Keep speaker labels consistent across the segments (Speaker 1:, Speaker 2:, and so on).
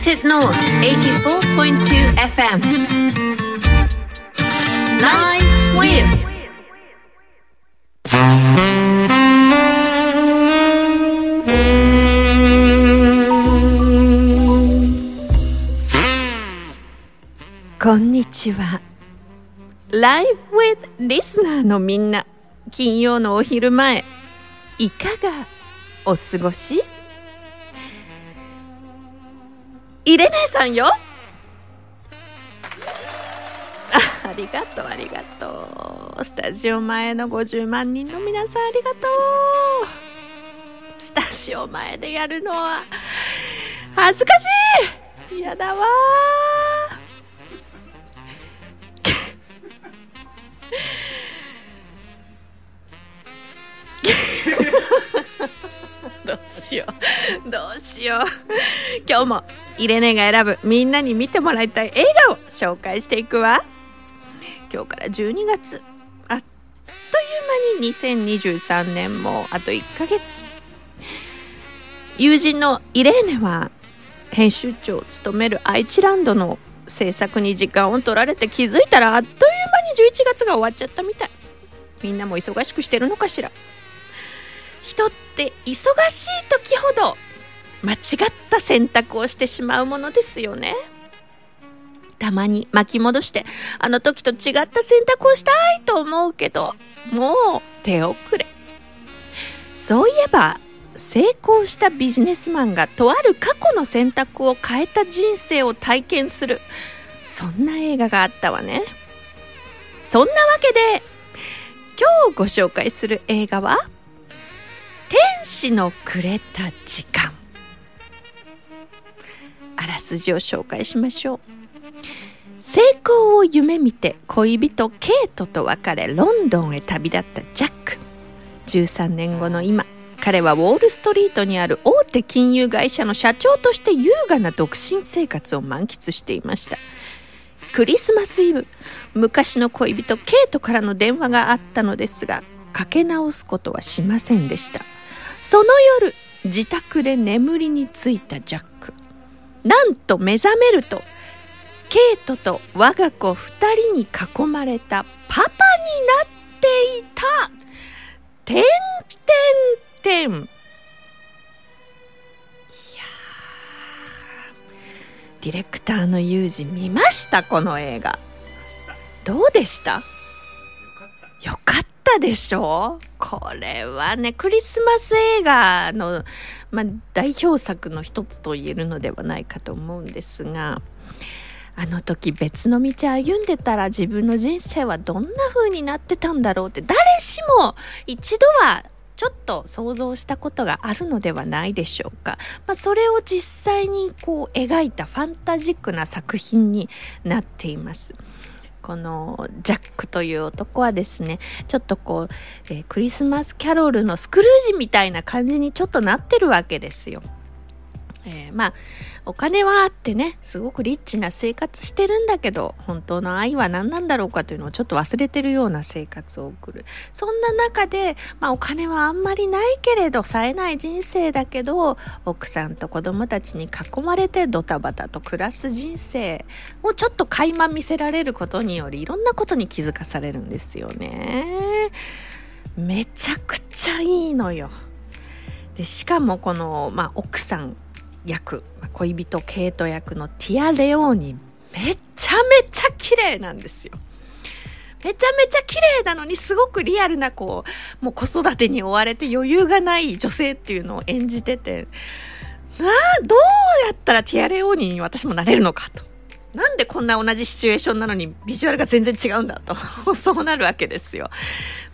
Speaker 1: United North 84.2 FM Live with
Speaker 2: こんにちは Live with Listener のみんな金曜のお昼前いかがお過ごしイレネさんよ。ありがとうありがとう。スタジオ前の50万人の皆さんありがとう。スタジオ前でやるのは恥ずかしい。やだわ。どうしよう。どうしよう。今日もイレネが選ぶみんなに見てもらいたい映画を紹介していくわ。今日から12月。あっという間に2023年もあと1ヶ月。友人のイレーネは編集長を務める愛知ランドの制作に時間を取られて気づいたらあっという間に11月が終わっちゃったみたい。みんなも忙しくしてるのかしら。人って忙しい時ほど間違った選択をしてしまうものですよね。たまに巻き戻してあの時と違った選択をしたいと思うけどもう手遅れ。そういえば成功したビジネスマンがとある過去の選択を変えた人生を体験するそんな映画があったわね。そんなわけで今日ご紹介する映画は天使のくれた時間。あらすじを紹介しましょう。成功を夢見て恋人ケイトと別れロンドンへ旅立ったジャック。13年後の今彼はウォールストリートにある大手金融会社の社長として優雅な独身生活を満喫していました。クリスマスイブ昔の恋人ケイトからの電話があったのですがかけ直すことはしませんでした。その夜自宅で眠りについたジャック。なんと目覚めるとケイトと我が子2人に囲まれたパパになっていた。てんてんてん。いやディレクターのユージ見ましたこの映画。どうでした。よかったでしょこれはねクリスマス映画の、まあ、代表作の一つと言えるのではないかと思うんですがあの時別の道歩んでたら自分の人生はどんな風になってたんだろうって誰しも一度はちょっと想像したことがあるのではないでしょうか、まあ、それを実際にこう描いたファンタジックな作品になっています。このジャックという男はですねちょっとこう、えー、クリスマスキャロルのスクルージみたいな感じにちょっとなってるわけですよ。えー、まあお金はあってねすごくリッチな生活してるんだけど本当の愛は何なんだろうかというのをちょっと忘れてるような生活を送るそんな中で、まあ、お金はあんまりないけれど冴えない人生だけど奥さんと子供たちに囲まれてドタバタと暮らす人生をちょっと垣間見せられることによりいろんなことに気づかされるんですよね。めちゃくちゃいいのよ。でしかもこの、まあ、奥さん役恋人ケイト役のティア・レオーニめちゃめちゃ綺麗なんですよ。めちゃめちゃ綺麗なのにすごくリアルなこうもう子育てに追われて余裕がない女性っていうのを演じててなあどうやったらティア・レオーニに私もなれるのかと。なんでこんな同じシチュエーションなのにビジュアルが全然違うんだと。そうなるわけですよ。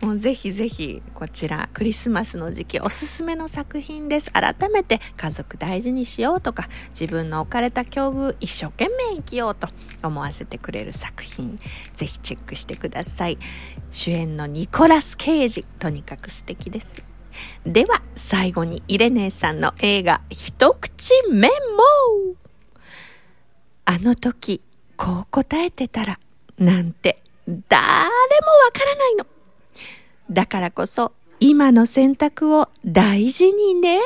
Speaker 2: もうぜひぜひこちらクリスマスの時期おすすめの作品です。改めて家族大事にしようとか自分の置かれた境遇一生懸命生きようと思わせてくれる作品ぜひチェックしてください。主演のニコラス・ケイジとにかく素敵です。では最後にイレネーさんの映画一口メモ。あの時こう答えてたらなんて誰もわからないの。だからこそ今の選択を大事にね。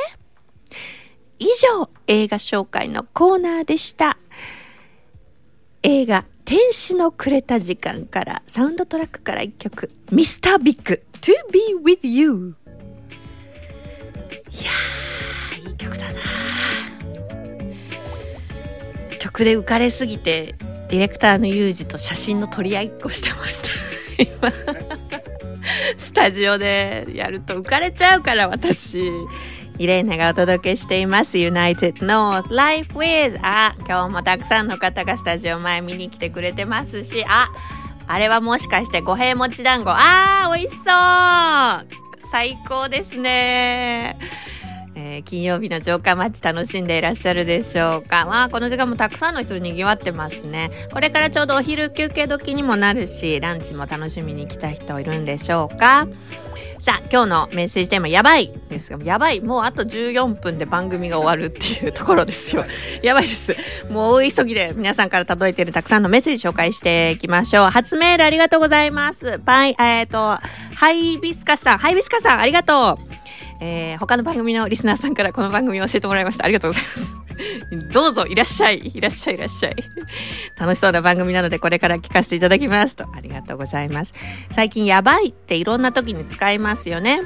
Speaker 2: 以上、映画紹介のコーナーでした。映画「天使のくれた時間」からサウンドトラックから一曲「ミスタービッグ To be with you」いやーいい曲だな曲で浮かれすぎてディレクターのユージと写真の撮り合いっこしてました今スタジオでやると浮かれちゃうから私。イレーナがお届けしています。United North Life with あ今日もたくさんの方がスタジオ前見に来てくれてますし。ああれはもしかして五平餅団子。あー美味しそう。最高ですね。えー金曜日の城下町楽しんでいらっしゃるでしょうか。まあこの時間もたくさんの人で賑わってますね。これからちょうどお昼休憩時にもなるしランチも楽しみに来た人いるんでしょうか。さあ今日のメッセージテーマやばいですがやばいもうあと14分で番組が終わるっていうところですよ。やばいです。もう大急ぎで皆さんから届いているたくさんのメッセージ紹介していきましょう。初メールありがとうございます。バイえっ、とハイビスカさん。ハイビスカさんありがとう。えー他の番組のリスナーさんからこの番組を教えてもらいました。ありがとうございます。どうぞいらっしゃい。いらっしゃいいらっしゃい。楽しそうな番組なのでこれから聞かせていただきますと。ありがとうございます。最近やばいっていろんな時に使いますよね。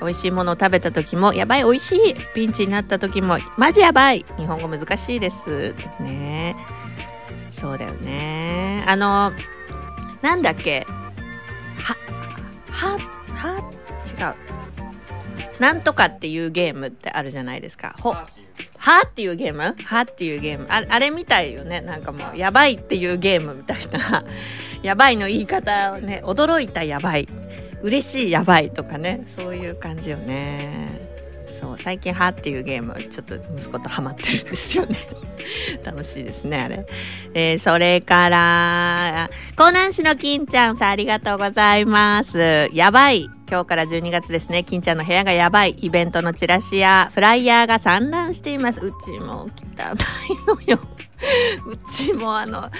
Speaker 2: 美味しいものを食べた時もやばい美味しいピンチになった時もマジやばい。日本語難しいです。ね。そうだよね。あのなんだっけ？ははは違う。なんとかっていうゲームってあるじゃないですか。ほはっていうゲーム？はっていうゲーム。ああれみたいよね。なんかもうやばいっていうゲームみたいな。やばいの言い方をね驚いたやばい。嬉しいやばいとかね。そういう感じよね。そう最近「は」っていうゲームちょっと息子とハマってるんですよね。楽しいですねあれ、えーそれから江南市の金ちゃんさんありがとうございます。やばい。今日から12月ですね。金ちゃんの部屋がやばい。イベントのチラシやフライヤーが散乱しています。うちも汚いのよ。うちもあの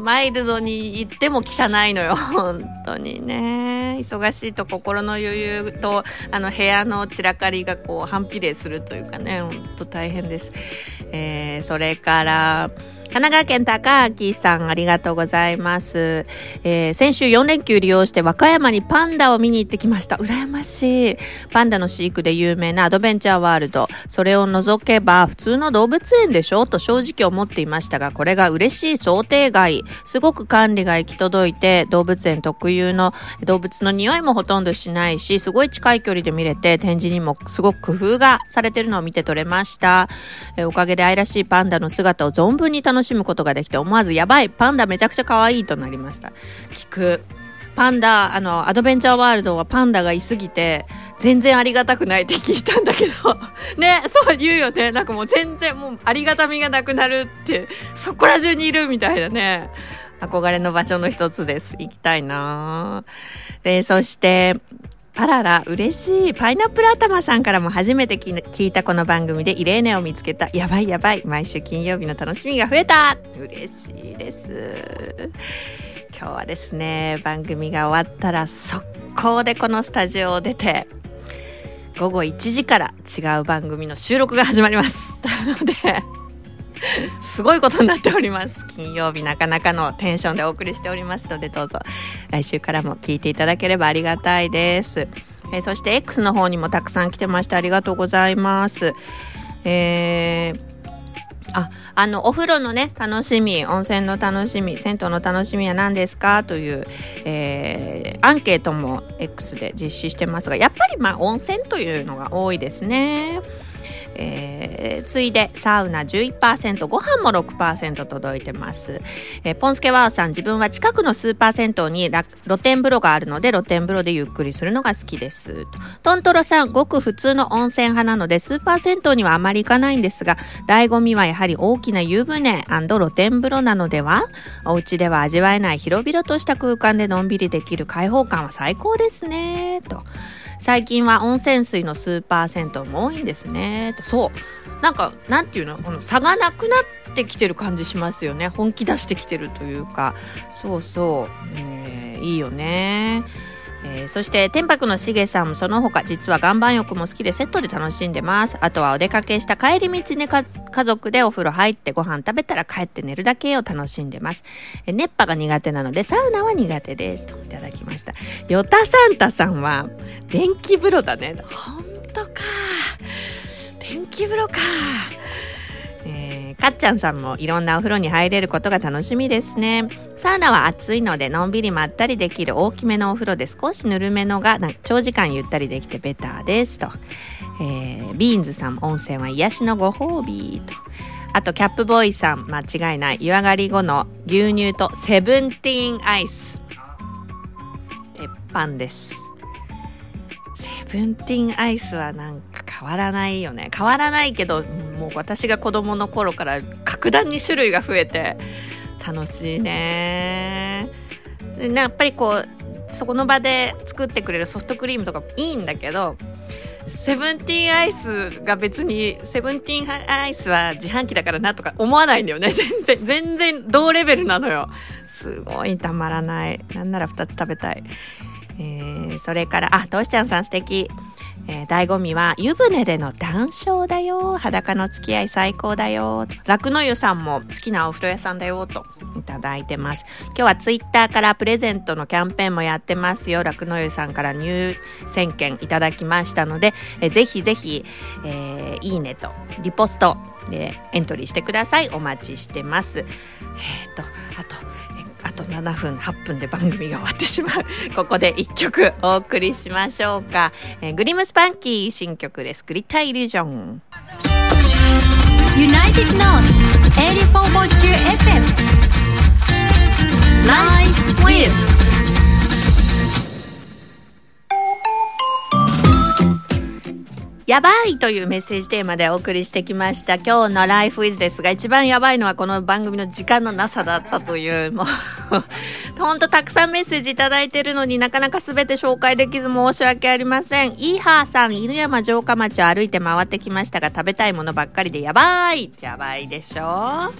Speaker 2: マイルドに行っても汚いのよ。本当にね。忙しいと心の余裕とあの部屋の散らかりがこう反比例するというかね。本当大変です、えーそれから神奈川県高明さんありがとうございます、えー先週4連休利用して和歌山にパンダを見に行ってきました。羨ましい。パンダの飼育で有名なアドベンチャーワールド。それを除けば普通の動物園でしょ？と正直思っていましたがこれが嬉しい想定外。すごく管理が行き届いて動物園特有の動物の匂いもほとんどしないしすごい近い距離で見れて展示にもすごく工夫がされてるのを見て取れました、えーおかげで愛らしいパンダの姿を存分に楽し楽しむことができて思わずやばいパンダめちゃくちゃ可愛いとなりました。聞く。パンダあのアドベンチャーワールドはパンダがいすぎて全然ありがたくないって聞いたんだけど。ねそう言うよね。なんかもう全然もうありがたみがなくなるってそこら中にいるみたいなね。憧れの場所の一つです。行きたいな。でそしてあらら嬉しい。パイナップル頭さんからも初めて聞いたこの番組でイレーネを見つけたやばいやばい毎週金曜日の楽しみが増えた。嬉しいです。今日はですね番組が終わったら速攻でこのスタジオを出て午後1時から違う番組の収録が始まります。なのですごいことになっております。金曜日なかなかのテンションでお送りしておりますのでどうぞ来週からも聞いていただければありがたいです、えーそして X の方にもたくさん来てましてありがとうございます。えーああのお風呂のね楽しみ温泉の楽しみ銭湯の楽しみは何ですか？という、えーアンケートも X で実施してますがやっぱりまあ温泉というのが多いですね。えーついでサウナ11%ご飯も6%届いてます、えーポンスケワーさん自分は近くのスーパー銭湯に露天風呂があるので露天風呂でゆっくりするのが好きです。トントロさんごく普通の温泉派なのでスーパー銭湯にはあまり行かないんですが醍醐味はやはり大きな湯船露天風呂なのでは？お家では味わえない広々とした空間でのんびりできる開放感は最高ですね。と。最近は温泉水のスーパー銭湯も多いんですね。とそう。なんかなんていうの？この差がなくなってきてる感じしますよね。本気出してきてるというか。そうそう、えーいいよね。えーそして天白のしげさんもその他実は岩盤浴も好きでセットで楽しんでます。あとはお出かけした帰り道ねか家族でお風呂入ってご飯食べたら帰って寝るだけを楽しんでます、え熱波が苦手なのでサウナは苦手です。といただきました。ヨタサンタさんは電気風呂だね。本当か。電気風呂か。かっちゃんさんもいろんなお風呂に入れることが楽しみですね。サウナは暑いのでのんびりまったりできる大きめのお風呂で少しぬるめのが長時間ゆったりできてベターですと、えービーンズさん温泉は癒しのご褒美と。あとキャップボーイさん間違いない湯上がり後の牛乳とセブンティーンアイス。鉄板です。セブンティンアイスはなんか変わらないよね。変わらないけどもう私が子供の頃から格段に種類が増えて楽しいね。でやっぱりこうそこの場で作ってくれるソフトクリームとかいいんだけどセブンティーンアイスが別にセブンティーンアイスは自販機だからなとか思わないんだよね。全然全然同レベルなのよ。すごいたまらない。なんなら2つ食べたい。えーそれからあとしちゃんさん素敵。えー、醍醐味は湯船での談笑だよ。裸の付き合い最高だよ。楽の湯さんも好きなお風呂屋さんだよと。いただいてます。今日はツイッターからプレゼントのキャンペーンもやってますよ。楽の湯さんから入選券いただきましたので、えーぜひぜひ、えーいいねとリポストでエントリーしてください。お待ちしてます。えっ、とあとあと7分8分で番組が終わってしまう。ここで1曲お送りしましょうか、えーグリムスパンキー新曲です。グリッターイリュージョン。
Speaker 1: United North 84.2 FM Live with
Speaker 2: やばいというメッセージテーマでお送りしてきました。今日の Life is ですが一番やばいのはこの番組の時間のなさだったというもうほんとたくさんメッセージいただいてるのになかなか全て紹介できず申し訳ありません。イーハーさん犬山城下町を歩いて回ってきましたが食べたいものばっかりでやばい。やばいでしょ？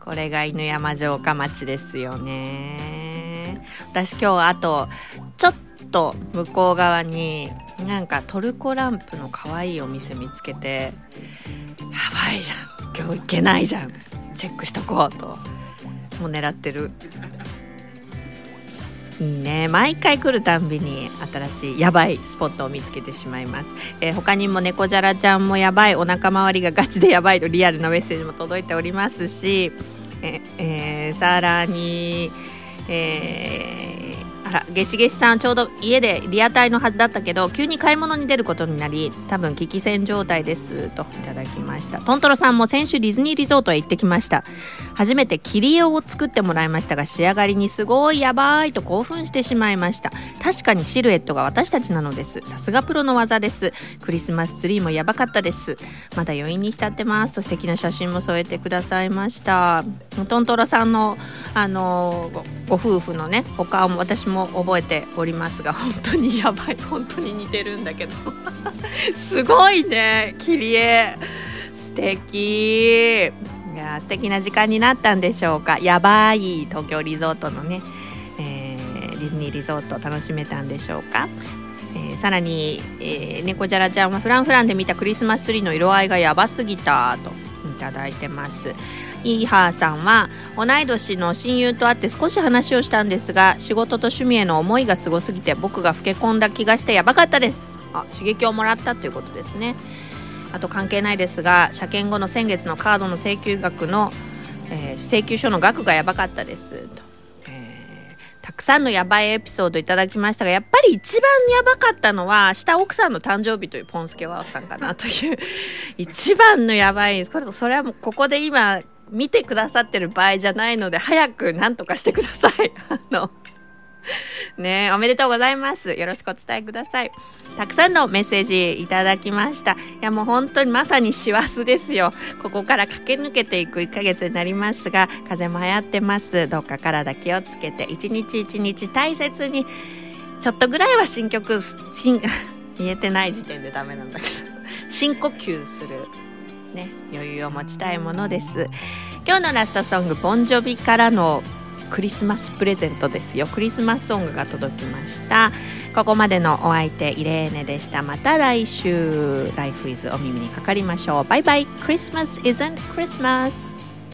Speaker 2: これが犬山城下町ですよね。私今日あとちょっと向こう側になんかトルコランプの可愛いお店見つけてやばいじゃん今日行けないじゃんチェックしとこうともう狙ってる。いいね。毎回来るたんびに新しいやばいスポットを見つけてしまいます、えー他にも猫じゃらちゃんもやばいお腹周りがガチでやばいとリアルなメッセージも届いておりますしええーさらにえーあらゲシゲシさんちょうど家でリアタイのはずだったけど急に買い物に出ることになり多分危機戦状態ですといただきましたトントロさんも先週ディズニーリゾートへ行ってきました。初めて切り絵を作ってもらいましたが仕上がりにすごいやばいと興奮してしまいました。確かにシルエットが私たちなのです。さすがプロの技です。クリスマスツリーもやばかったです。まだ余韻に浸ってます。と素敵な写真も添えてくださいました。トントロさんのあのごご夫婦のねお顔も私も覚えておりますが本当にやばい。本当に似てるんだけど。すごいね。切り絵。素敵。いや素敵な時間になったんでしょうか。やばい。東京リゾートのね、えーディズニーリゾート楽しめたんでしょうか。えーさらに、えー猫じゃらちゃんはフランフランで見たクリスマスツリーの色合いがやばすぎたといただいてます。イーハーさんは同い年の親友と会って少し話をしたんですが仕事と趣味への思いがすごすぎて僕が老け込んだ気がしてやばかったです。あ刺激をもらったということですね。あと関係ないですが車検後の先月のカードの請求額の、えー請求書の額がやばかったです。と、えーたくさんのやばいエピソードいただきましたがやっぱり一番やばかったのは下奥さんの誕生日というポンスケワオさんかなという。一番のやばいこれそれはもうここで今見てくださってる場合じゃないので早く何とかしてください。あのねおめでとうございます。よろしくお伝えください。たくさんのメッセージいただきました。いやもう本当にまさに師走ですよ。ここから駆け抜けていく1ヶ月になりますが風も流行ってます。どうか体気をつけて一日一日大切にちょっとぐらいは新曲新 言えてない時点でダメなんだけど深呼吸する。ね余裕を持ちたいものです。今日のラストソングボンジョビからのクリスマスプレゼントですよ。クリスマスソングが届きました。ここまでのお相手イレーネでした。また来週 Life is お耳にかかりましょう。バイバイ。クリスマス isn't Christmas.